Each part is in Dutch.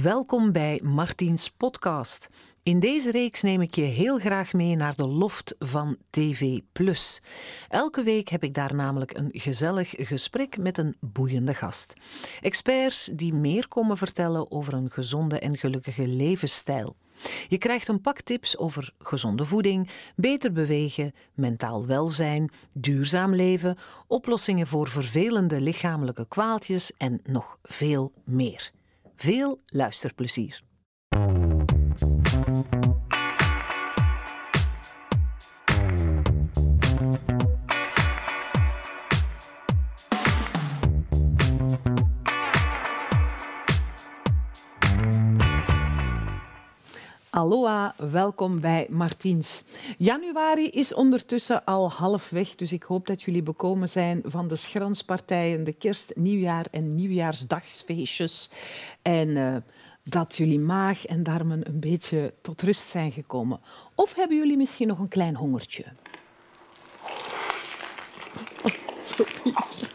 Welkom bij Martiens podcast. In deze reeks neem ik je heel graag mee naar de loft van TV+. Elke week heb ik daar namelijk een gezellig gesprek met een boeiende gast. Experts die meer komen vertellen over een gezonde en gelukkige levensstijl. Je krijgt een pak tips over gezonde voeding, beter bewegen, mentaal welzijn, duurzaam leven, oplossingen voor vervelende lichamelijke kwaaltjes en nog veel meer. Veel luisterplezier. Aloha, welkom bij Martiens. Januari is ondertussen al half weg, dus ik hoop dat jullie bekomen zijn van de schranspartijen, de kerst, nieuwjaar en nieuwjaarsdagsfeestjes. En uh, dat jullie maag en darmen een beetje tot rust zijn gekomen. Of hebben jullie misschien nog een klein hongertje? Oh, zo vies.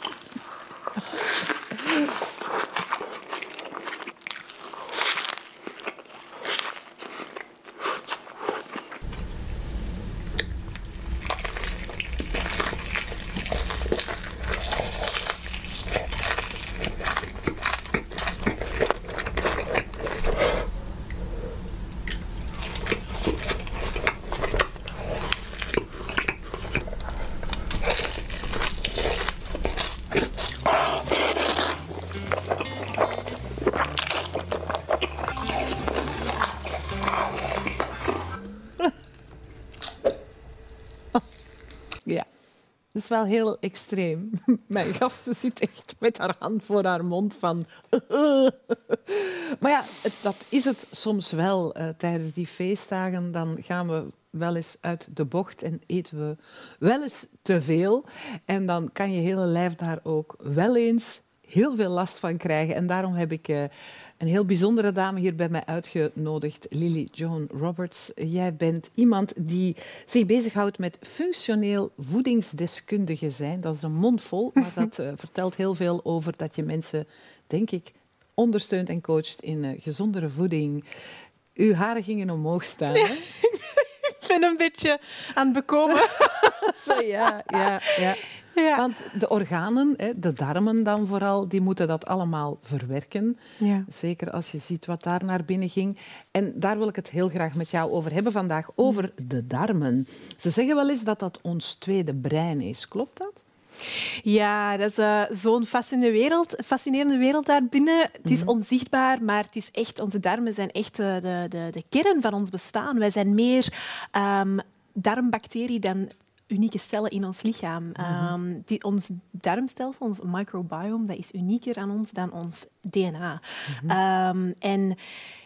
Is wel heel extreem. Mijn gasten zit echt met haar hand voor haar mond van... maar ja, dat is het soms wel. Uh, tijdens die feestdagen dan gaan we wel eens uit de bocht en eten we wel eens te veel. En dan kan je hele lijf daar ook wel eens heel veel last van krijgen. En daarom heb ik... Een heel bijzondere dame hier bij mij uitgenodigd, Lily Joan Roberts. Jij bent iemand die zich bezighoudt met functioneel voedingsdeskundige zijn. Dat is een mond vol, maar dat uh, vertelt heel veel over dat je mensen, denk ik, ondersteunt en coacht in uh, gezondere voeding. Uw haren gingen omhoog staan. Hè? ik ben een beetje aan het bekomen. ja, ja, ja. Ja. Want de organen, de darmen dan vooral, die moeten dat allemaal verwerken. Ja. Zeker als je ziet wat daar naar binnen ging. En daar wil ik het heel graag met jou over hebben vandaag, over de darmen. Ze zeggen wel eens dat dat ons tweede brein is. Klopt dat? Ja, dat is uh, zo'n fascinerende wereld, fascinerende wereld daarbinnen. Het is mhm. onzichtbaar, maar het is echt, onze darmen zijn echt uh, de, de, de kern van ons bestaan. Wij zijn meer um, darmbacterie dan unieke cellen in ons lichaam. Mhm. um, die, ons darmstelsel, ons microbiome, dat is unieker aan ons dan ons DNA. Mm um, en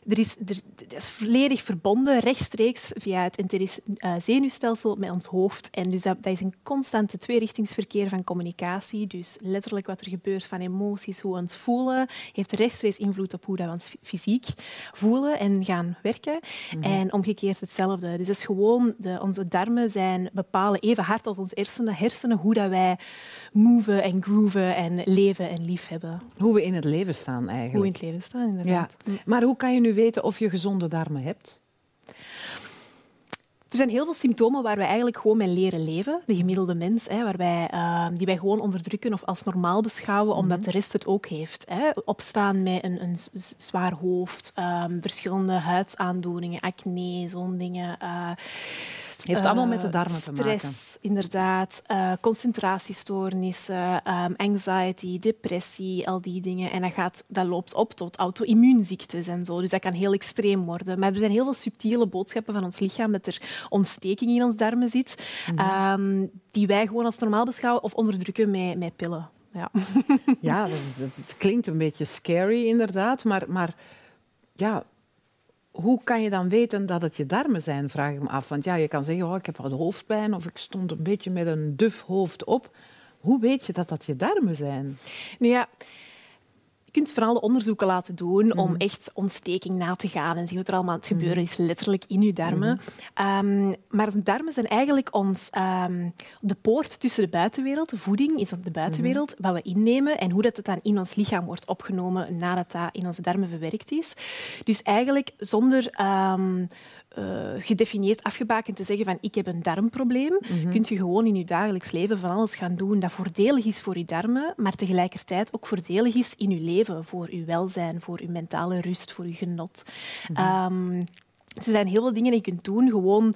er is, er, dat is volledig verbonden, rechtstreeks via het enterisch uh, zenuwstelsel met ons hoofd. En dus dat, dat, is een constante tweerichtingsverkeer van communicatie. Dus letterlijk wat er gebeurt van emoties, hoe we ons voelen, heeft rechtstreeks invloed op hoe we ons fysiek voelen en gaan werken. Mhm. En omgekeerd hetzelfde. Dus dat is gewoon, de, onze darmen zijn bepalen even hard als onze hersenen, hersenen hoe dat wij moven en grooven en leven en lief hebben. Hoe we in het leven staan eigenlijk. Hoe we in het leven staan, inderdaad. Ja. Maar hoe kan je nu weten of je gezonde darmen hebt? Er zijn heel veel symptomen waar wij eigenlijk gewoon mee leren leven. De gemiddelde mens, hè, waar wij, uh, die wij gewoon onderdrukken of als normaal beschouwen, omdat mhm. de rest het ook heeft. Hè. Opstaan met een, een zwaar hoofd, um, verschillende huidsaandoeningen, acne, zo'n dingen. Uh, heeft allemaal met de darmen stress, te maken. Stress, inderdaad. Uh, concentratiestoornissen, um, anxiety, depressie, al die dingen. En dat, gaat, dat loopt op tot auto-immuunziektes en zo. Dus dat kan heel extreem worden. Maar er zijn heel veel subtiele boodschappen van ons lichaam dat er ontsteking in ons darmen zit, mm um, die wij gewoon als normaal beschouwen of onderdrukken met, met pillen. Ja, ja dat, dat, klinkt een beetje scary inderdaad, maar, maar ja, hoe kan je dan weten dat het je darmen zijn, vraag ik me af. Want ja, je kan zeggen, oh, ik heb wat hoofdpijn of ik stond een beetje met een duf hoofd op. Hoe weet je dat dat je darmen zijn? Nou ja, je kunt vooral onderzoeken laten doen om mhm. echt ontsteking na te gaan en zien wat er allemaal aan het gebeuren mhm. is, letterlijk in je darmen. Um, maar de darmen zijn eigenlijk ons, ehm, de poort tussen de buitenwereld, de voeding is op de buitenwereld, wat we innemen en hoe dat het dan in ons lichaam wordt opgenomen nadat dat in onze darmen verwerkt is. Dus eigenlijk zonder um, uh, gedefinieerd afgebakend te zeggen van ik heb een darmprobleem, mm kunt je gewoon in je dagelijks leven van alles gaan doen dat voordelig is voor je darmen, maar tegelijkertijd ook voordelig is in je leven, voor je welzijn, voor je mentale rust, voor je genot. Mm dus er zijn heel veel dingen die je kunt doen, gewoon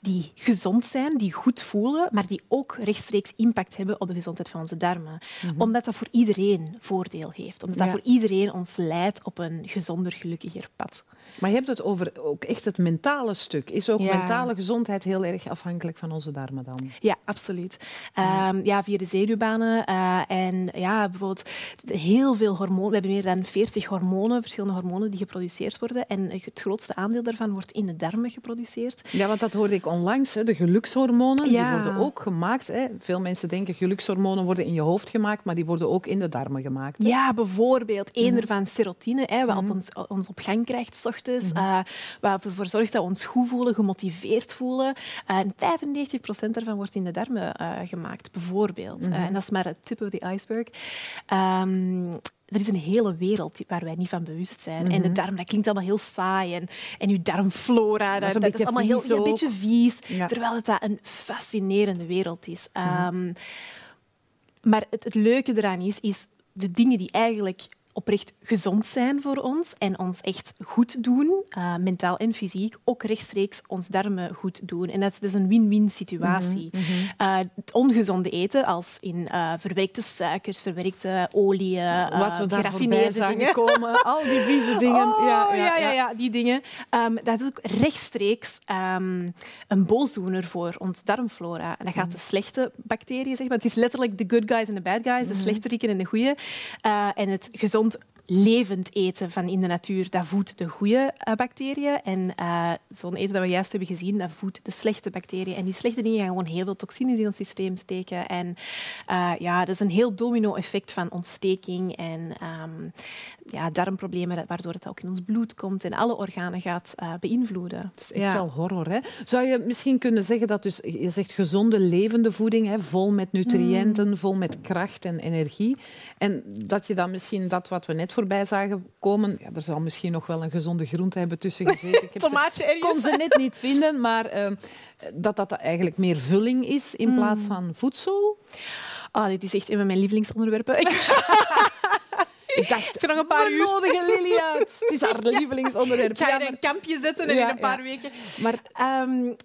die gezond zijn, die goed voelen, maar die ook rechtstreeks impact hebben op de gezondheid van onze darmen. Mhm. Omdat dat voor iedereen voordeel heeft. Omdat dat voor iedereen ons leidt op een gezonder, gelukkiger pad. Maar je hebt het over ook echt het mentale stuk. Is ook mentale gezondheid heel erg afhankelijk van onze darmen dan? Ja, absoluut. Ja, ehm, ja via de zenuwbanen. Uh, en ja, bijvoorbeeld heel veel hormonen. We hebben meer dan 40 hormonen, verschillende hormonen die geproduceerd worden. En het grootste aandeel daarvan wordt in de darmen geproduceerd. Ja, want dat hoorde ik onlangs. Hè. De gelukshormonen die worden ook gemaakt. Hè. Veel mensen denken gelukshormonen worden in je hoofd gemaakt, maar die worden ook in de darmen gemaakt. Hè. Ja, bijvoorbeeld. Eén mm ervan serotine, hè, wat op mhm. ons, ons op gang krijgt s ochtends. Mm -hmm. wat ervoor zorgt dat we ons goed voelen, gemotiveerd voelen. En 95% daarvan wordt in de darmen uh, gemaakt, bijvoorbeeld. Mhm. en dat is maar het tip of the iceberg. Um, er is een hele wereld waar wij niet van bewust zijn. En de mhm. darm, dat klinkt allemaal heel saai. En, en uw darmflora, dat, dat, is allemaal heel, een beetje vies. Terwijl het een fascinerende wereld is. Mhm. Um, maar het, het leuke eraan is, is de dingen die eigenlijk oprecht gezond zijn voor ons en ons echt goed doen, uh, mentaal en fysiek, ook rechtstreeks ons darmen goed doen. En dat is dus een win-win situatie. Mm -hmm. uh, het ongezonde eten, als in uh, verwerkte suikers, verwerkte olie, Wat we geraffineerde dingen. komen, al die vieze dingen. Oh, ja, ja, ja, ja, die dingen. Um, dat is ook rechtstreeks um, een boosdoener voor ons darmflora. En dat gaat de slechte bacteriën, zeg maar. Het is letterlijk de good guys en de bad guys, de slechte rieken en de goede. en het gezonde kant levend eten van in de natuur, dat voedt de goede uh, bacteriën. En uh, zo'n eten dat we juist hebben gezien, dat voedt de slechte bacteriën. En die slechte dingen gaan gewoon heel veel toxines in ons systeem steken. En uh, ja, dat is een heel domino-effect van ontsteking en um, ja, darmproblemen, waardoor het ook in ons bloed komt en alle organen gaat beïnvloeden. Dat is echt wel horror, hè? Zou je misschien kunnen zeggen dat dus, je zegt gezonde, levende voeding, hè, vol met nutriënten, mm. vol met kracht en energie. En dat je dan misschien dat wat we net voorbij zagen komen. Ja, er zal misschien nog wel een gezonde groente hebben tussen gezeten. Ik Tomaatje Ik kon ze net niet vinden, maar uh, dat dat eigenlijk meer vulling is in mm. plaats van voedsel. Ah, dit is echt een van mijn lievelingsonderwerpen. Ik dacht, er nog een paar uur. nodige Lily uit. Het is haar lievelingsonderwerp. Ik ga je een kampje zetten en in een paar weken. Maar um,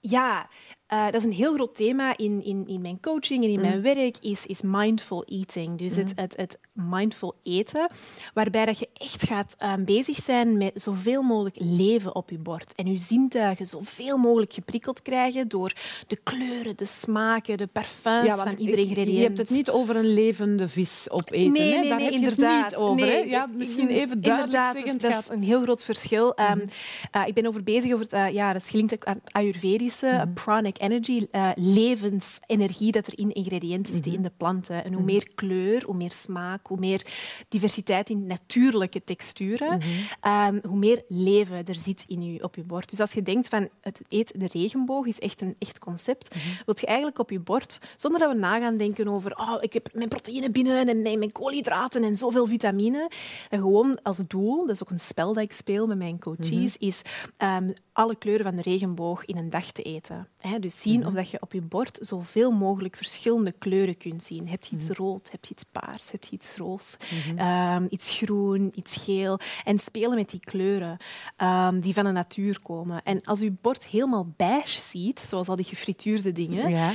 ja, uh, dat is een heel groot thema in, in, in mijn coaching en in mijn mm. werk, is, is mindful eating. Dus het, mm. het, het mindful eten, waarbij dat je echt gaat um, bezig zijn met zoveel mogelijk leven op je bord. En je zintuigen zoveel mogelijk geprikkeld krijgen door de kleuren, de smaken, de parfums ja, van ieder ingrediënt. Je hebt het niet over een levende vis opeten. Nee, nee, nee, Daar nee, heb inderdaad. Je het niet over. Nee, ja, misschien even duidelijk zeggen. Dat is een heel groot verschil. Um, uh, ik ben over bezig over het, uh, ja, dat is gelinkt aan het Ayurvedische, mm energy, uh, levensenergie dat er in ingrediënten zitten mm -hmm. in de planten. En hoe meer kleur, hoe meer smaak, hoe meer diversiteit in natuurlijke texturen, mhm. ehm, hoe meer leven er zit in je, op je bord. Dus als je denkt van het eet de regenboog is echt een echt concept, mm wil je eigenlijk op je bord, zonder dat we na gaan denken over oh, ik heb mijn proteïne binnen en mijn, mijn koolhydraten en zoveel vitamine, dan gewoon als doel, dat is ook een spel dat ik speel met mijn coaches, mhm. is um, alle kleuren van de regenboog in een dag te eten. Dus zien mhm. of dat je op je bord zoveel mogelijk verschillende kleuren kunt zien. Heb je iets rood, heb je iets paars, heb je iets roos, mhm. ehm, iets groen, iets geel. En spelen met die kleuren um, die van de natuur komen. En als je bord helemaal beige ziet, zoals al die gefrituurde dingen... Ja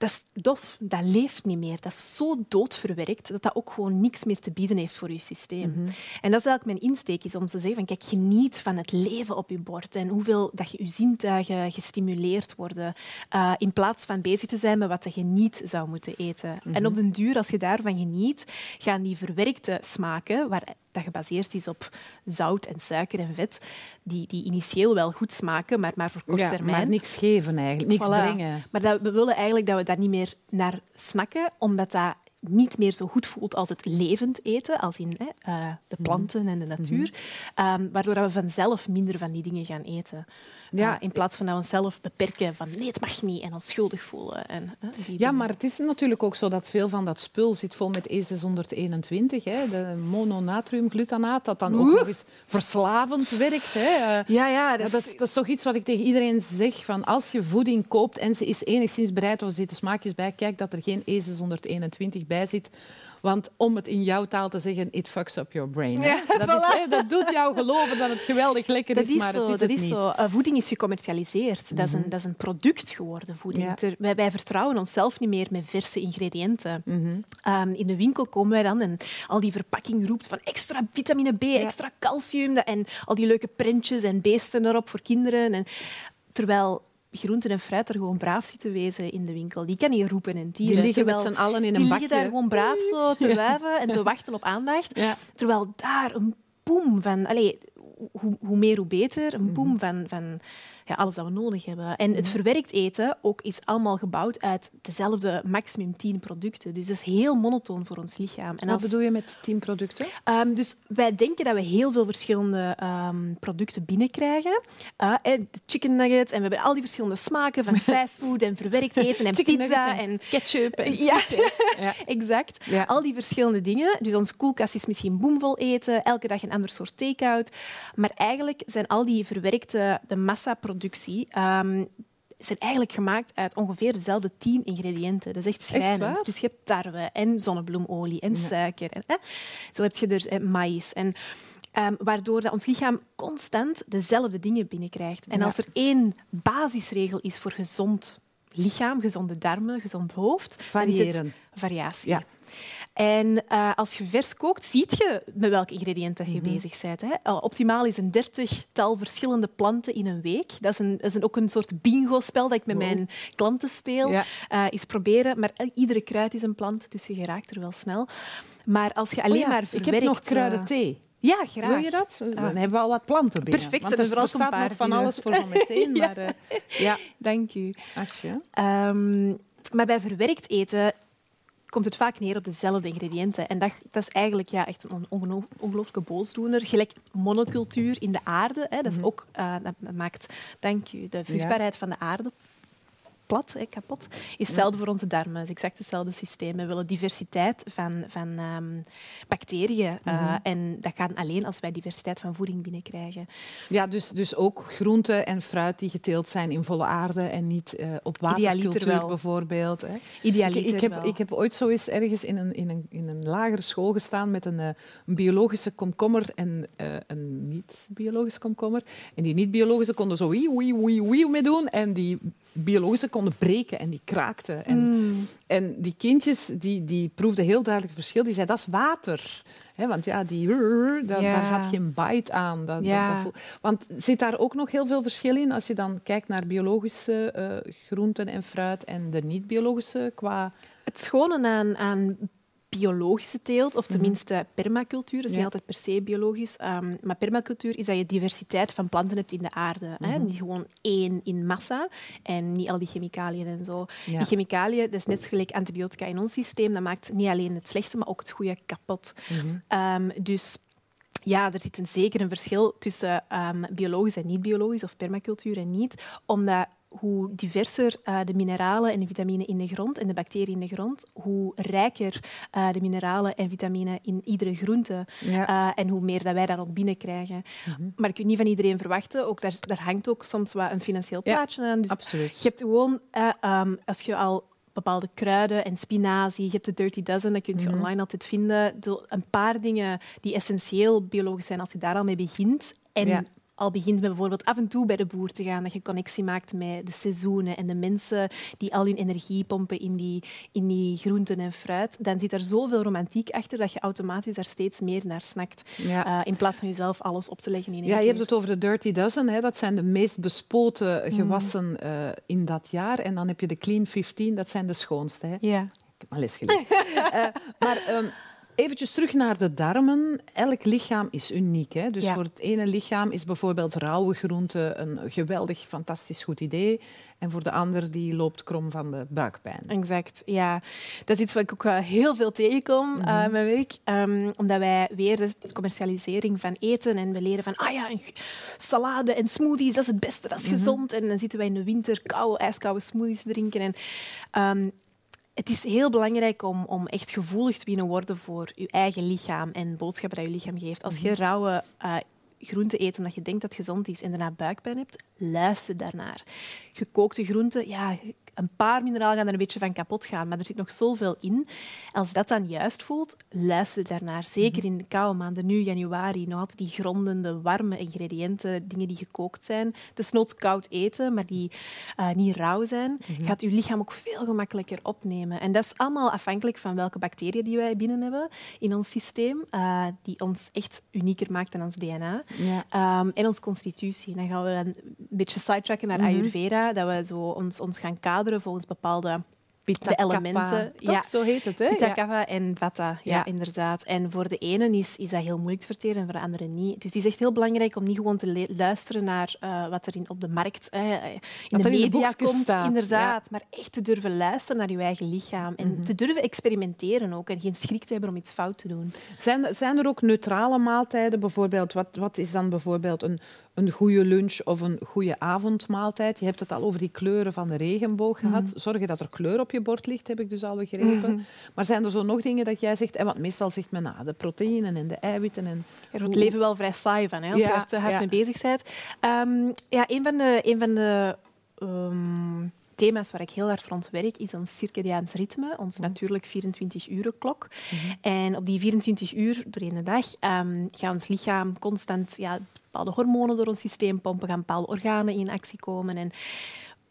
dat is dof, dat leeft niet meer. Dat is zo doodverwerkt dat dat ook gewoon niks meer te bieden heeft voor je systeem. Mhm. En dat is eigenlijk mijn insteek, is om te zeggen van kijk, geniet van het leven op je bord en hoeveel dat je je zintuigen gestimuleerd worden uh, in plaats van bezig te zijn met wat je niet zou moeten eten. En mhm. op den duur, als je daarvan geniet, gaan die verwerkte smaken, waar dat gebaseerd is op zout en suiker en vet, die, die initieel wel goed smaken, maar, maar voor kort termijn. maar niks geven eigenlijk, niks brengen. Maar dat, we willen eigenlijk dat we daar niet meer naar snakken, omdat dat niet meer zo goed voelt als het levend eten, als in hè, uh, de planten en de natuur, um, waardoor we vanzelf minder van die dingen gaan eten. Ja. Uh, in plaats van dat we onszelf beperken van nee, het mag niet en ons schuldig voelen. En, die ja, maar het is natuurlijk ook zo dat veel van dat spul zit vol met E621, hè, de mononatriumglutanaat, dat dan ook nog eens verslavend werkt. Hè. Uh, ja, ja, dat, is... dat, is toch iets wat ik tegen iedereen zeg, van als je voeding koopt en ze is enigszins bereid, of er zitten smaakjes bij, kijk dat er geen E621 bij zit. Want om het in jouw taal te zeggen, it fucks up your brain. Ja, dat, is, hè, dat, doet jou geloven dat het geweldig lekker dat is, maar zo, het is dat het is niet. Zo. Uh, voeding is gecommercialiseerd. dat, is een, mhm. dat is een product geworden, voeding. Ja. Ter, wij, wij, vertrouwen onszelf niet meer met verse ingrediënten. Mm -hmm. um, in de winkel komen wij dan en al die verpakking roept van extra vitamine B, ja. extra calcium en al die leuke prentjes en beesten erop voor kinderen. En, terwijl groenten en fruit er gewoon braaf zitten wezen in de winkel. Die kan niet roepen en tieren. Die liggen met z'n allen in een bakje. Die liggen daar gewoon braaf zo te wuiven en te wachten op aandacht. Ja. Terwijl daar een boom van... Allez, hoe, hoe, meer, hoe beter. Een boom van, van ja, alles wat we nodig hebben. En het verwerkt eten ook is allemaal gebouwd uit dezelfde maximum 10 producten. Dus dat is heel monotoon voor ons lichaam. En wat bedoel je met 10 producten? Um, dus wij denken dat we heel veel verschillende um, producten binnenkrijgen. Uh, de chicken nuggets en we hebben al die verschillende smaken van fastfood en verwerkt eten en pizza en, en, ketchup. En ja, ja. exact. Ja. Al die verschillende dingen. Dus onze koelkast is misschien boomvol eten, elke dag een ander soort take-out. Maar eigenlijk zijn al die verwerkte, de massaproducten productie um, zijn eigenlijk gemaakt uit ongeveer dezelfde tien ingrediënten. Dat is echt schrijnend. dus je hebt tarwe en zonnebloemolie en ja. suiker. En, hè? Zo heb je er eh, maïs. En, um, waardoor dat ons lichaam constant dezelfde dingen binnenkrijgt. En als er één basisregel is voor gezond lichaam, gezonde darmen, gezond hoofd, Variëren. dan is het variatie. Ja. En uh, als je vers kookt, zie je met welke ingrediënten je mm -hmm. bezig bent. Hè. Optimaal is een dertigtal verschillende planten in een week. Dat is, een, dat is een, ook een soort bingo-spel dat ik met wow. mijn klanten speel. Ja. Uh, is proberen, maar iedere kruid is een plant, dus je geraakt er wel snel. Maar als je alleen oh ja, maar verwerkt... Ik heb nog kruidenthee. Ja, graag. Wil je dat? Dan hebben we al wat planten binnen. Perfect. Want er, staat nog van alles voor van meteen. ja. Maar, uh, ja. Dank u. Asje. Um, maar bij verwerkt eten komt het vaak neer op dezelfde ingrediënten. En dat, dat is eigenlijk ja, echt een ongelooflijke boosdoener. Gelijk monocultuur in de aarde. Hè, dat, is ook, uh, dat maakt dank u, de vruchtbaarheid ja. van de aarde plat, hè, kapot, is hetzelfde voor onze darmen. Het is exact hetzelfde systeem. We willen diversiteit van, van um, bacteriën. Mm -hmm. En dat gaat alleen als wij diversiteit van voeding binnenkrijgen. Ja, dus, dus ook groenten en fruit die geteeld zijn in volle aarde en niet uh, op watercultuur bijvoorbeeld. Hè. Idealiter ik, ik, heb, wel. ik heb ooit zo eens ergens in een, in een, in een lagere school gestaan met een, uh, een biologische komkommer en een niet-biologische komkommer. En die niet-biologische konden zo wie, wie, wie, wie mee doen en die biologische konden breken en die kraakten. En, mm. en die kindjes die, die proefden heel duidelijk het verschil. Die zeiden, dat is water. He, want ja, die, daar, ja. daar zat geen bite aan. Dat, ja. dat, dat want zit daar ook nog heel veel verschil in als je dan kijkt naar biologische uh, groenten en fruit en de niet-biologische qua... Het schone aan, aan biologische teelt, of tenminste mm -hmm. permacultuur. Dat is ja. niet altijd per se biologisch. Um, maar permacultuur is dat je diversiteit van planten hebt in de aarde. Mm -hmm. hè? Niet gewoon één in massa en niet al die chemicaliën en zo. Ja. Die chemicaliën, dat is net gelijk antibiotica in ons systeem. Dat maakt niet alleen het slechte, maar ook het goede kapot. Mm -hmm. um, dus ja, er zit een, zeker een verschil tussen um, biologisch en niet-biologisch, of permacultuur en niet, omdat hoe diverser uh, de mineralen en de vitamine in de grond en de bacteriën in de grond, hoe rijker uh, de mineralen en vitamine in iedere groente ja. uh, en hoe meer dat wij daar ook binnenkrijgen. Mm -hmm. Maar ik kun niet van iedereen verwachten, ook daar, daar hangt ook soms wat een financieel plaatje ja, aan. Dus absoluut. je hebt gewoon, um, als je al bepaalde kruiden en spinazie. Je hebt de Dirty Dozen, dat kun je mm -hmm. online altijd vinden. Een paar dingen die essentieel biologisch zijn, als je daar al mee begint. En ja al begint met bijvoorbeeld af en toe bij de boer te gaan, dat je connectie maakt met de seizoenen en de mensen die al hun energie pompen in die, in die groenten en fruit, dan zit er zoveel romantiek achter dat je automatisch daar steeds meer naar snakt. Ja. Uh, in plaats van jezelf alles op te leggen in Ja, keer. je hebt het over de Dirty Dozen. Hè. Dat zijn de meest bespoten gewassen mm. uh, in dat jaar. En dan heb je de Clean 15, dat zijn de schoonste. Hè. Ja. Ik heb maar les geleerd. uh, maar... Um, Eventjes terug naar de darmen. Elk lichaam is uniek. Hè? Dus Ja. voor het ene lichaam is bijvoorbeeld rauwe groente een geweldig, fantastisch goed idee. En voor de ander die loopt krom van de buikpijn. Exact, ja. Dat is iets wat ik ook heel veel tegenkom eh, in mijn werk. Ehm, omdat wij weer de commercialisering van eten en we leren van ah ja, salade en smoothies, dat is het beste, dat is gezond. En dan zitten wij in de winter koude, ijskoude smoothies te drinken. En, ehm, het is heel belangrijk om, om echt gevoelig te beginnen worden voor je eigen lichaam en boodschappen dat je lichaam geeft. Als je rauwe eh, groenten eet omdat je denkt dat gezond is en daarna buikpijn hebt, luister daarnaar. Gekookte groenten, ja, een paar mineralen gaan er een beetje van kapot gaan, maar er zit nog zoveel in. Als dat dan juist voelt, luister daarnaar. Zeker in de koude maanden, nu januari, nog altijd die grondende, warme ingrediënten, dingen die gekookt zijn. Desnoods koud eten, maar die eh, niet rauw zijn, gaat je lichaam ook veel gemakkelijker opnemen. En dat is allemaal afhankelijk van welke bacteriën die wij binnen hebben in ons systeem, eh, die ons echt unieker maakt dan ons DNA. Ja. Ehm, en onze constitutie. Dan gaan we dan een beetje sidetracken naar Ayurveda, dat we zo ons, ons gaan kaderen volgens bepaalde de elementen. Ja. Zo heet het, hè? Pitta, Ja. en vata, ja, Ja. inderdaad. En voor de ene is, is dat heel moeilijk te verteren en voor de andere niet. Dus het is echt heel belangrijk om niet gewoon te luisteren naar eh, wat er in, op de markt, eh, in Wat de in de media komt, staat, inderdaad. Maar echt te durven luisteren naar je eigen lichaam en Mhm. te durven experimenteren ook en geen schrik te hebben om iets fout te doen. Zijn, zijn er ook neutrale maaltijden? Bijvoorbeeld, wat, wat is dan bijvoorbeeld een, een goede lunch of een goede avondmaaltijd? Je hebt het al over die kleuren van de regenboog gehad. Zorgen dat er kleur op je bord ligt, heb ik dus al begrepen. Maar zijn er zo nog dingen dat jij zegt? En want meestal zegt men ah, de proteïnen en de eiwitten. En... Er wordt het leven wel vrij saai van, hè, als Ja, je er te hard ja. mee bezig bent. Ehm, ja, een van de, een van de ehm, thema's waar ik heel hard rond werk, is ons circadiaans ritme, ons natuurlijk 24-uren-klok. En op die 24 uur doorheen de dag ehm, gaat ons lichaam constant ja, bepaalde hormonen door ons systeem pompen, gaan bepaalde organen in actie komen. En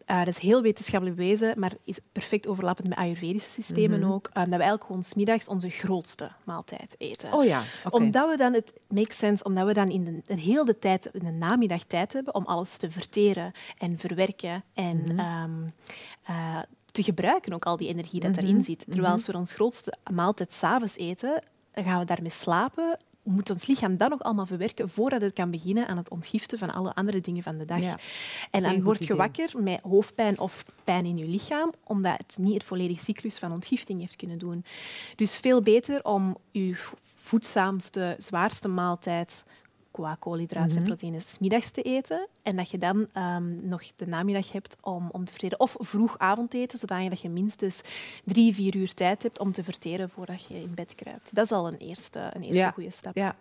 eh, dat is heel wetenschappelijk bewezen, maar is perfect overlappend met Ayurvedische systemen ook. eh, dat we eigenlijk gewoon 's middags onze grootste maaltijd eten Oh ja, oké. omdat we dan, het makes sense, omdat we dan in de, een heel de tijd, in de namiddag tijd hebben om alles te verteren en verwerken en Mhm. ehm, eh, te gebruiken, ook al die energie dat Mhm. erin zit. Terwijl als we ons grootste maaltijd s'avonds eten, dan gaan we daarmee slapen. Moet ons lichaam dat nog allemaal verwerken voordat het kan beginnen aan het ontgiften van alle andere dingen van de dag. Ja. En dan word je wakker met hoofdpijn of pijn in je lichaam, omdat het niet het volledige cyclus van ontgifting heeft kunnen doen. Dus veel beter om je vo- voedzaamste, zwaarste maaltijd qua koolhydraten en proteïnes 's middags te eten. En dat je dan ehm, nog de namiddag hebt om, om te verteren. Of vroeg avondeten, zodat je minstens drie, vier uur tijd hebt om te verteren voordat je in bed kruipt. Dat is al een eerste, een eerste Ja. goede stap. Ja,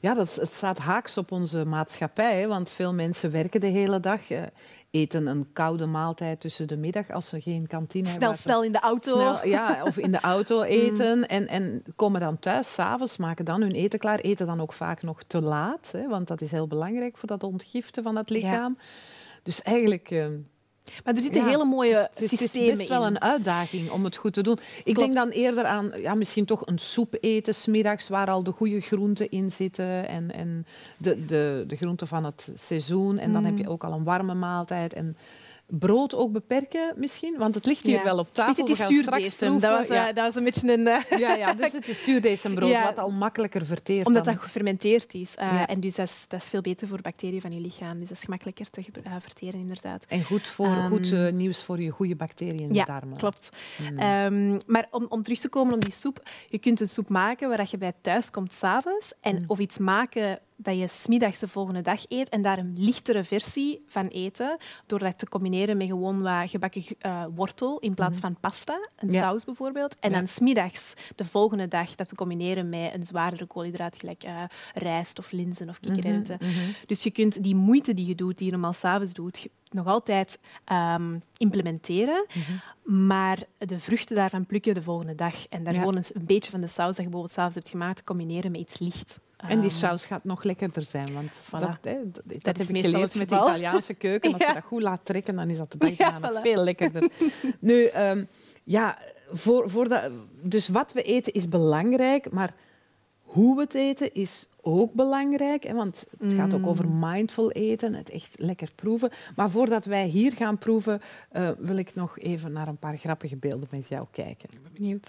ja dat, het staat haaks op onze maatschappij. Want veel mensen werken de hele dag, eh, eten een koude maaltijd tussen de middag als ze geen kantine hebben. Snel, in de auto. snel- ja, of in de auto eten. En, en komen dan thuis, s'avonds, maken dan hun eten klaar. Eten dan ook vaak nog te laat, hè, want dat is heel belangrijk voor dat ontgiften van het lichaam. Dus eigenlijk... eh, Maar er zitten Ja, hele mooie het is, het systemen is best wel in. een uitdaging om het goed te doen. Ik Klopt. denk dan eerder aan ja, misschien toch een soep eten smiddags waar al de goede groenten in zitten en, en de, de, de groenten van het seizoen. En dan heb Mm. je ook al een warme maaltijd. En brood ook beperken misschien, want het ligt hier Ja. wel op tafel. Het is zuurdesem. Dat was, ja. dat was een beetje een... eh, ja, ja, dus het is zuurdesembrood, Ja. wat al makkelijker verteert Omdat dan. dat gefermenteerd is. eh. En dus dat is, dat is veel beter voor bacteriën van je lichaam. Dus dat is gemakkelijker te eh, verteren, inderdaad. En goed, voor, Ehm, goed nieuws voor je goede bacteriën in ja, de darmen. klopt. Mm. Ehm, maar om, om terug te komen op die soep. Je kunt een soep maken waar je bij thuis komt s'avonds. En Mm. Of iets maken dat je smiddags de volgende dag eet. En daar een lichtere versie van eten. Door dat te combineren met gewoon wat gebakken eh, wortel in plaats van pasta. Een Mhm. Ja. saus bijvoorbeeld. En dan smiddags de volgende dag dat te combineren met een zwaardere koolhydraat. Gelijk eh, rijst of linzen of kikkererwten. Mhm, mhm. Dus je kunt die moeite die je doet, die je normaal s'avonds doet, nog altijd ehm, implementeren. Maar de vruchten daarvan plukken de volgende dag. En daar Ja. gewoon een, een beetje van de saus dat je bijvoorbeeld s'avonds hebt gemaakt, combineren met iets licht. En die Ehm, saus gaat nog lekkerder zijn, want dat, hè, dat, dat is heb ik meestal geleerd met de. Italiaanse keuken. Als Ja. je dat goed laat trekken, dan is dat de dag Ja, voilà. veel lekkerder. nu, ehm, ja, voor, voor dat, dus wat we eten is belangrijk, maar hoe we het eten is ook belangrijk. Hè, want het gaat ook over Mm. mindful eten, het echt lekker proeven. Maar voordat wij hier gaan proeven, eh, wil ik nog even naar een paar grappige beelden met jou kijken. Ik ben benieuwd.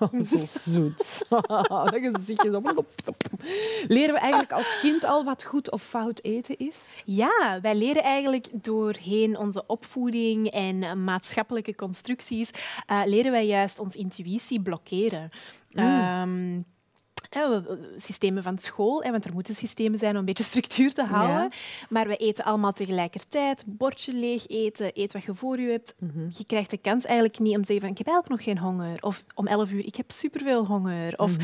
zo zoet. dat gezichtje. zo. Leren we eigenlijk als kind al wat goed of fout eten is? Ja, wij leren eigenlijk doorheen onze opvoeding en maatschappelijke constructies, eh, leren wij juist onze intuïtie blokkeren. Ehm, we- we- systemen van school, want er moeten systemen zijn om een beetje structuur te houden. Ja. Maar we eten allemaal tegelijkertijd. Bordje leeg eten, eet wat je voor je hebt. Je krijgt de kans eigenlijk niet om te zeggen van ik heb eigenlijk nog geen honger. Of om 11 uur, ik heb superveel honger. Of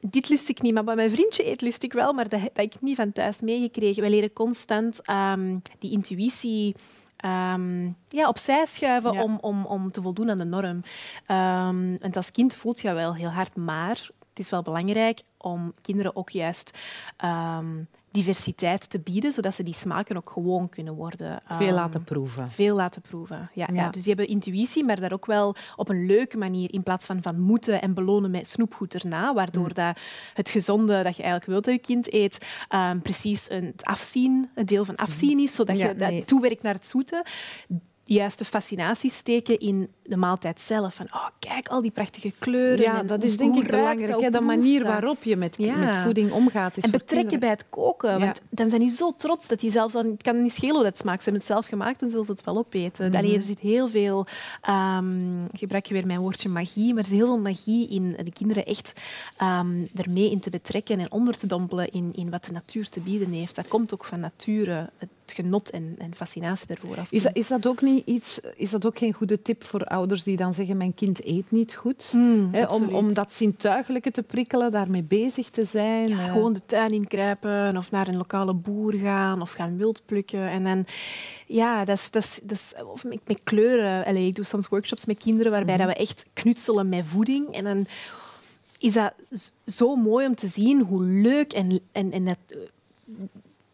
dit lust ik niet, maar wat mijn vriendje eet, lust ik wel, maar dat heb ik niet van thuis meegekregen. Wij leren constant ehm, die intuïtie ehm, ja, opzij schuiven Ja. om, om, om te voldoen aan de norm. Ehm, want als kind voelt je wel heel hard, maar het is wel belangrijk om kinderen ook juist ehm, diversiteit te bieden, zodat ze die smaken ook gewoon kunnen worden. Veel ehm, laten proeven. veel laten proeven. Ja, ja. Ja. Dus die hebben intuïtie, maar daar ook wel op een leuke manier, in plaats van van moeten en belonen met snoepgoed erna, waardoor Mm. dat het gezonde dat je eigenlijk wilt dat je kind eet, ehm, precies een, het afzien, een deel van afzien is, zodat Ja, je dat nee. toewerkt naar het zoete. Juist de fascinatie steken in de maaltijd zelf. Van, oh, kijk, al die prachtige kleuren. Ja, en dat is denk ik belangrijk. dat, De manier waarop je met, Ja. met voeding omgaat. Is En betrekken bij het koken. Ja. Want dan zijn die zo trots dat die zelfs dan... Het kan niet schelen hoe dat smaakt. Ze hebben het zelf gemaakt en zullen ze het wel opeten. Allee, er zit heel veel... ehm, ik gebruik je weer mijn woordje magie, maar er zit heel veel magie in de kinderen echt ehm ermee in te betrekken en onder te dompelen in, in wat de natuur te bieden heeft. Dat komt ook van nature, het genot en, en fascinatie daarvoor. Als Is dat, is dat ook niet iets, is dat ook geen goede tip voor ouders die dan zeggen mijn kind eet niet goed? Mm, Hè, om, om dat zintuigelijke te prikkelen, daarmee bezig te zijn. Ja, eh. gewoon de tuin inkruipen of naar een lokale boer gaan of gaan wild plukken. En dan, ja, dat is, dat is, dat is, of met, met kleuren. Allee, ik doe soms workshops met kinderen waarbij dat we echt knutselen met voeding. En dan is dat zo mooi om te zien hoe leuk en, en, en het, eh,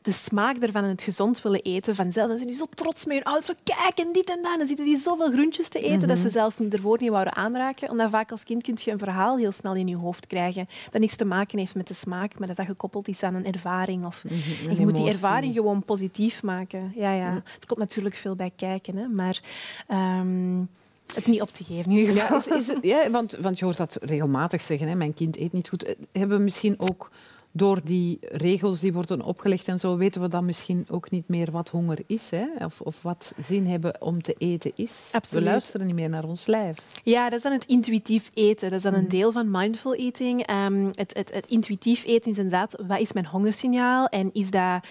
de smaak ervan en het gezond willen eten vanzelf. Dan zijn die zo trots met hun ouders. Van, Kijk, en dit en dat. En dan zitten die zoveel groentjes te eten dat ze zelfs niet ervoor niet wouden aanraken. Omdat vaak als kind kun je een verhaal heel snel in je hoofd krijgen dat niks te maken heeft met de smaak, maar dat dat gekoppeld is aan een ervaring. Of, en je moet die ervaring gewoon positief maken. Ja, ja. Er komt natuurlijk veel bij kijken, hè, maar ehm, het niet op te geven ieder Ja, is, is het, ja want, want je hoort dat regelmatig zeggen, hè, mijn kind eet niet goed. Eh, Hebben we misschien ook door die regels die worden opgelegd en zo, weten we dan misschien ook niet meer wat honger is, hè? Of, of wat zin hebben om te eten is. Absoluut. We luisteren niet meer naar ons lijf. Ja, dat is dan het intuïtief eten. Dat is dan een deel van mindful eating. Ehm, het, het, het intuïtief eten is inderdaad, wat is mijn hongersignaal? En is dat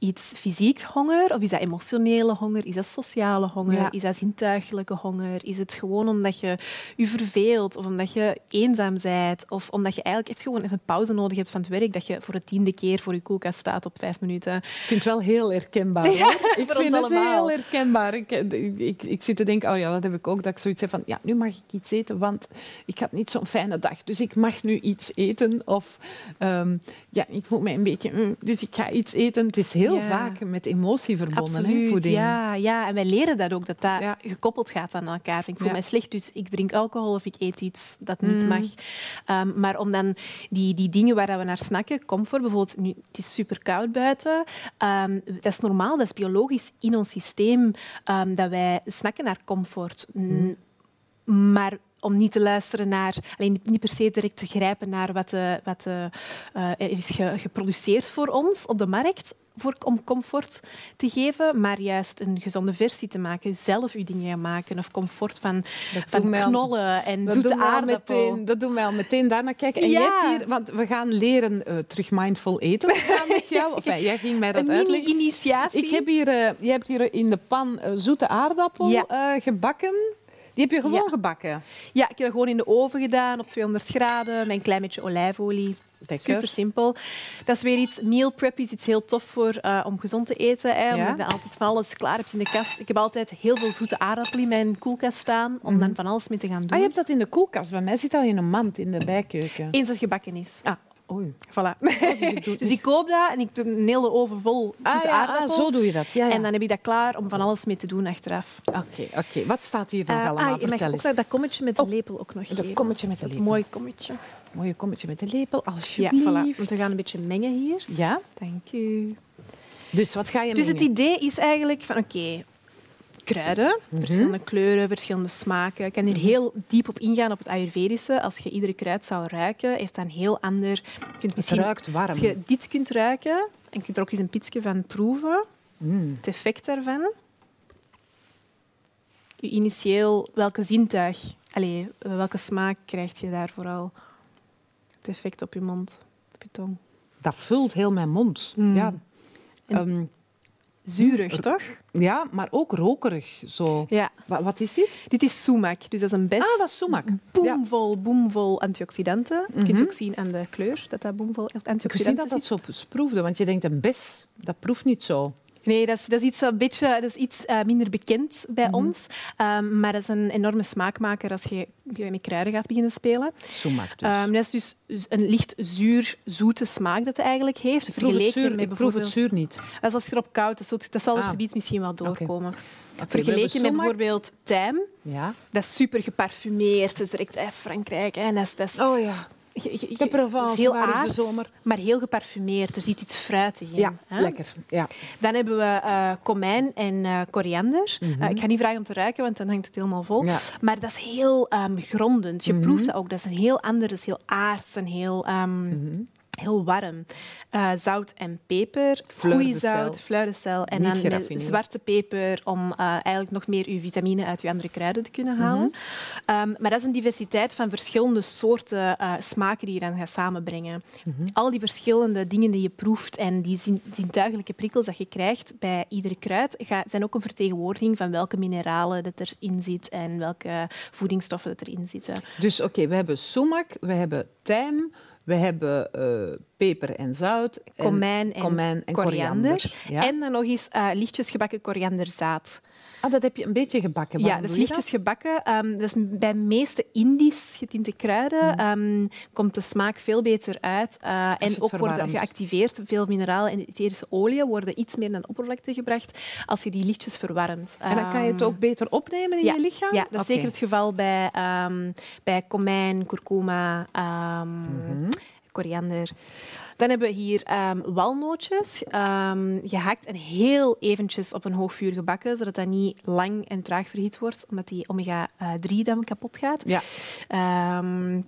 iets fysiek honger? Of is dat emotionele honger? Is dat sociale honger? Ja. Is dat zintuigelijke honger? Is het gewoon omdat je je verveelt? Of omdat je eenzaam bent? Of omdat je eigenlijk echt gewoon even pauze nodig hebt van het werk? Dat je voor de tiende keer voor je koelkast staat op vijf minuten. Ik vind het wel heel herkenbaar. Ja, ik vind het allemaal. heel herkenbaar. Ik, ik, ik zit te denken, oh ja, dat heb ik ook, dat ik zoiets heb van, ja, nu mag ik iets eten, want ik had niet zo'n fijne dag, dus ik mag nu iets eten. Of, ehm, ja, ik voel me een beetje, mm, dus ik ga iets eten. Het is heel Ja. vaak met emotie verbonden, hè, Absoluut, voeding. ja, ja. En wij leren dat ook, dat dat Ja. gekoppeld gaat aan elkaar. Ik voel Ja. mij slecht, dus ik drink alcohol of ik eet iets dat niet Mm. mag. Ehm, maar om dan die, die dingen waar we naar snakken, comfort bijvoorbeeld, nu, het is super koud buiten, ehm, dat is normaal, dat is biologisch in ons systeem ehm, dat wij snakken naar comfort. Maar om niet te luisteren naar, alleen niet- per se direct te grijpen naar wat, de, wat de, eh, er is ge- geproduceerd voor ons op de markt voor, om comfort te geven, maar juist een gezonde versie te maken, zelf je dingen gaan maken of comfort van, van doet al- knollen en Dat zoete doen, we al aardappel. meteen, dat doen wij al meteen daarna kijken. En Ja. je hebt hier, want we gaan leren eh, terug mindful eten met jou. Of, eh, jij ging mij dat Een uitleggen. mini-initiatie. Ik heb hier, eh, je hebt hier in de pan zoete aardappel Ja. gebakken. Die heb je gewoon Ja. gebakken. Ja, ik heb dat gewoon in de oven gedaan op 200 graden met een klein beetje olijfolie. Lekker. Super simpel. Dat is weer iets, meal prep is iets heel tof voor uh, om gezond te eten. Hè, Ja. omdat je altijd van alles klaar hebt in de kast. Ik heb altijd heel veel zoete aardappel in mijn koelkast staan om dan van alles mee te gaan doen. Ah, je hebt dat in de koelkast. Bij mij zit dat in een mand in de bijkeuken. Eens dat gebakken is. Ah, oei. Voilà. dus ik koop dat en ik doe een hele oven vol zoete Ah, ja, ah, zo doe je dat. Ja, ja. En dan heb ik dat klaar om van alles mee te doen achteraf. Oké, oké. Wat staat hier nog Eh, allemaal? ah, je mag ook dat, dat kommetje met de Oh, lepel ook nog dat geven. kommetje met de Dat lepel. mooi kommetje. Mooie kommetje met de lepel, Ja, alsjeblieft. voilà. Want we gaan een beetje mengen hier. Ja? Dank u. Dus wat ga je Dus het idee is eigenlijk van oké, kruiden, verschillende kleuren, verschillende smaken. Ik kan hier heel diep op ingaan op het Ayurvedische. Als je iedere kruid zou ruiken, heeft dat een heel ander... Je kunt Het ruikt warm. als je dit kunt ruiken, en je kunt er ook eens een pitje van proeven, Mm. het effect daarvan. Je initieel, welke zintuig, allee, welke smaak krijg je daar vooral? Het effect op je mond, op je tong. Dat vult heel mijn mond. Mm. Ja. Ehm, Zuurig, toch? ja, maar ook rokerig. Zo. Ja. Wa- Wat is dit? Dit is sumac, dus dat is een bes. Ah, dat is sumac. Boomvol, boomvol antioxidanten. Je kunt Mhm. ook zien aan de kleur dat dat boomvol Ik wist niet antioxidanten dat dat zo proefde, want je denkt een bes, dat proeft niet zo. Nee, dat is, dat is iets, een beetje, dat is iets eh, minder bekend bij Mhm. ons. Ehm, maar dat is een enorme smaakmaker als je, je met kruiden gaat beginnen spelen. Sumac dus. Ehm, dat is dus een licht zuur-zoete smaak dat het eigenlijk heeft. ik proef het Vergeleken zuur, met ik proef het zuur niet. Dat is als je erop koud is, dat dat zal er Ah. zoiets misschien wel doorkomen. Vergeleken met bijvoorbeeld tijm, Ja. dat is super geparfumeerd. Het is direct uit Frankrijk. Hè. en Dat is, dat is Oh ja. De Provence, is heel de aards, zomer? maar heel geparfumeerd. Er zit iets fruitig in. Ja, hè? lekker. Ja. Dan hebben we eh komijn en eh, koriander. Eh, ik ga niet vragen om te ruiken, want dan hangt het helemaal vol. Mhm. Ja. Maar dat is heel ehm, grondend. Je Mhm. proeft dat ook. Dat is een heel ander, dat is heel aards en heel... ehm, Mhm. Heel warm. Eh, zout en peper, Fleur de goeie zout, sel. fleur de sel. En Niet dan met zwarte peper om eh, eigenlijk nog meer uw vitamine uit uw andere kruiden te kunnen Mhm. halen. Ehm, maar dat is een diversiteit van verschillende soorten eh, smaken die je dan gaat samenbrengen. Mhm. Al die verschillende dingen die je proeft en die zin- zintuigelijke prikkels dat je krijgt bij iedere kruid zijn ook een vertegenwoordiging van welke mineralen dat erin zit en welke voedingsstoffen dat erin zitten. Dus oké, we hebben sumac, we hebben tijm, we hebben eh, peper en zout. Komijn en, komijn en koriander. koriander. Ja. En dan nog eens eh, lichtjes gebakken korianderzaad. Ah, dat heb je een beetje gebakken. Ja, dat is lichtjes gebakken. Ehm, dat is bij de meeste Indisch getinte kruiden Mhm. ehm, komt de smaak veel beter uit. Eh, en ook worden geactiveerd. Veel mineralen en etherische oliën worden iets meer naar de oppervlakte gebracht als je die lichtjes verwarmt. En dan kan je het Ehm, ook beter opnemen in ja, je lichaam? Ja, dat is zeker het geval bij, bij komijn, kurkuma, Mhm. Koriander. Dan hebben we hier ehm, walnootjes, ehm, gehakt en heel eventjes op een hoog vuur gebakken, zodat dat niet lang en traag verhit wordt, omdat die omega-3 dan kapot gaat. Ja, Ehm,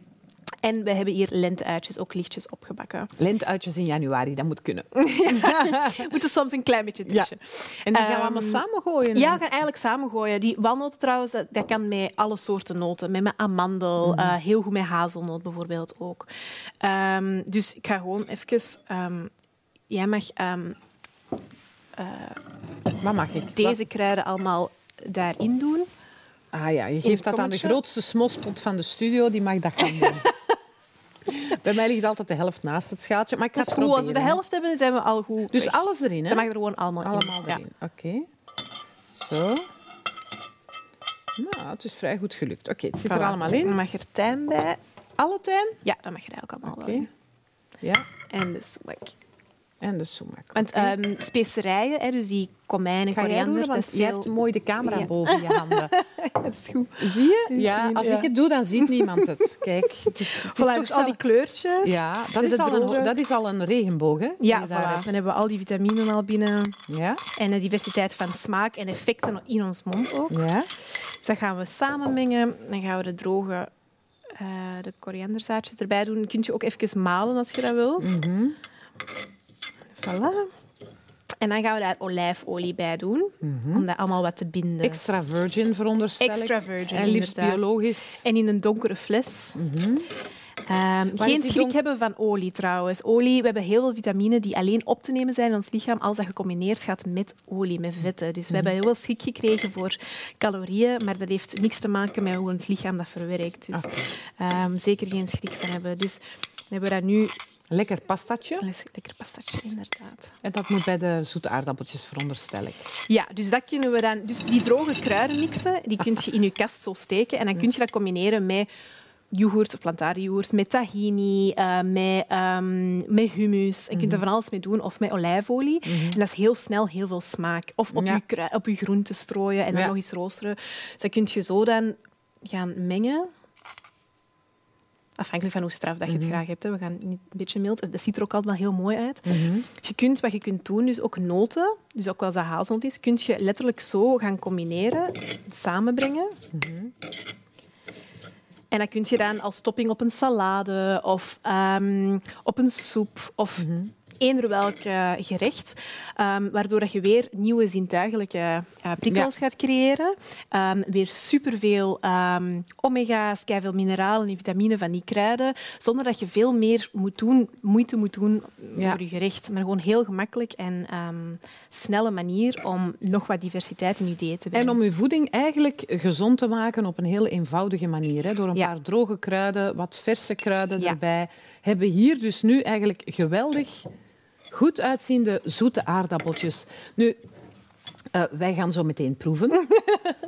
en we hebben hier lenteuitjes, ook lichtjes opgebakken. lenteuitjes in januari, dat moet kunnen. We moeten soms een klein beetje Ja. tussen. En die gaan we Ehm, allemaal samengooien? Ja, we gaan eigenlijk samengooien. Die walnoten trouwens, dat, dat kan met alle soorten noten. Met, met amandel, Mhm. eh, heel goed met hazelnoot bijvoorbeeld ook. Ehm, dus ik ga gewoon even... ehm, jij mag ehm, Wat mag ik? deze kruiden allemaal daarin doen. Ah ja, je geeft dat aan de grootste smospot van de studio, die mag dat gaan doen. Bij mij ligt altijd de helft naast het schaaltje, maar ik Dat is goed. Als we de hè. helft hebben, zijn we al goed Dus weg. alles erin, hè? Dat mag er gewoon allemaal, Allemaal in. Ja. erin. Oké. Zo. Nou, het is vrij goed gelukt. Oké, het zit er allemaal Dan in. mag er tijm bij. Alle tijm? Ja, dat mag er eigenlijk allemaal Oké. wel in. Ja. En de sumac. En de sumac. Want ehm, specerijen, hè, dus die komijn en Ga jij koriander, roeren, dat want is je hebt mooi de camera Ja. boven je handen. Dat is goed. Zie je? Ja, als ja. ik het doe, dan ziet niemand het. Kijk. Het is, het is Voilà, toch dus al die kleurtjes. Ja, dat Dus is, het al een, dat is al een regenboog, hè? Ja, voilà. Dan hebben we al die vitaminen al binnen. Ja, En de diversiteit van smaak en effecten in ons mond ook. ja. Dus dat gaan we samen mengen. Dan gaan we de droge eh, de korianderzaadjes erbij doen. Kun je ook even malen als je dat wilt. Mhm. Voilà. En dan gaan we daar olijfolie bij doen, om dat allemaal wat te binden. Mhm. Extra virgin, veronderstel ik. Extra virgin, En liefst inderdaad. biologisch. En in een donkere fles. Mhm. Ehm, geen schrik hebben van olie trouwens. Olie, we hebben heel veel vitamine die alleen op te nemen zijn in ons lichaam als dat gecombineerd gaat met olie, met vetten. Dus we hebben heel veel schrik gekregen voor calorieën, maar dat heeft niks te maken met hoe ons lichaam dat verwerkt. Dus ehm, zeker geen schrik van hebben. Dus we hebben dat nu Lekker pastatje. Lekker pastatje, inderdaad. En dat moet bij de zoete aardappeltjes, veronderstel ik. Ja, dus dat kunnen we dan... Dus die droge kruiden mixen, die kun je in je kast zo steken. En dan kun je dat combineren met yoghurt of met tahini, uh, met, um, met hummus. Je kunt er van alles mee doen, of met olijfolie. En dat is heel snel heel veel smaak. Of op, Ja. je, op je groenten strooien en dan Ja. nog eens roosteren. Dus dat kun je zo dan gaan mengen. Afhankelijk van hoe straf dat je het graag hebt. Hè. We gaan niet een beetje mild. Dat ziet er ook altijd wel heel mooi uit. Je kunt, wat je kunt doen, dus ook noten, dus ook als dat hazelnoot is, kun je letterlijk zo gaan combineren, samenbrengen. En dat kun je dan als topping op een salade of ehm, op een soep of eender welk eh, gerecht, ehm, waardoor dat je weer nieuwe zintuigelijke eh, prikkels gaat creëren. Ehm, weer superveel ehm omega's, veel mineralen en vitamine van die kruiden, zonder dat je veel meer moet doen, moeite moet doen Ja. voor je gerecht. Maar gewoon heel gemakkelijk en snelle manier om nog wat diversiteit in je dieet te brengen. En om je voeding eigenlijk gezond te maken op een heel eenvoudige manier. Hè? Door een Ja. paar droge kruiden, wat verse kruiden erbij. Hebben hier dus nu eigenlijk geweldig goed uitziende zoete aardappeltjes. Nu, eh, wij gaan zo meteen proeven.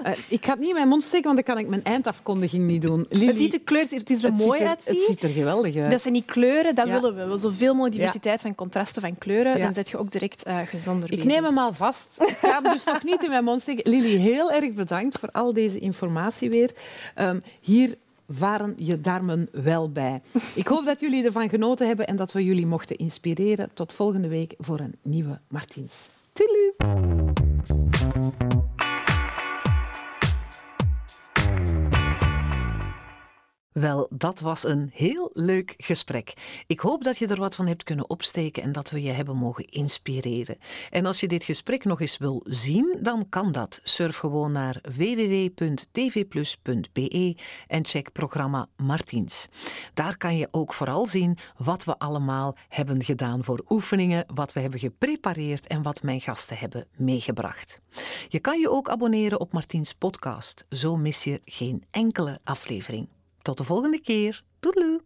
Eh, ik ga het niet in mijn mond steken, want dan kan ik mijn eindafkondiging niet doen. Lili, Het ziet er kleur, het is er het mooi uitzien. Het ziet er geweldig uit. Dat zijn die kleuren, dat Ja. willen we. We willen zoveel mogelijk diversiteit van contrasten van kleuren. Ja. Dan zet je ook direct eh, gezonder Ik neem hem al vast. Ik ga hem dus nog niet in mijn mond steken. Lili, heel erg bedankt voor al deze informatie weer. Ehm, hier waren je darmen wel bij. Ik hoop dat jullie ervan genoten hebben en dat we jullie mochten inspireren. Tot volgende week voor een nieuwe Martiens. Toedeloe. Wel, dat was een heel leuk gesprek. Ik hoop dat je er wat van hebt kunnen opsteken en dat we je hebben mogen inspireren. En als je dit gesprek nog eens wil zien, dan kan dat. Surf gewoon naar www.tvplus.be en check programma Martiens. Daar kan je ook vooral zien wat we allemaal hebben gedaan voor oefeningen, wat we hebben geprepareerd en wat mijn gasten hebben meegebracht. Je kan je ook abonneren op Martiens podcast. Zo mis je geen enkele aflevering. Tot de volgende keer. Doei!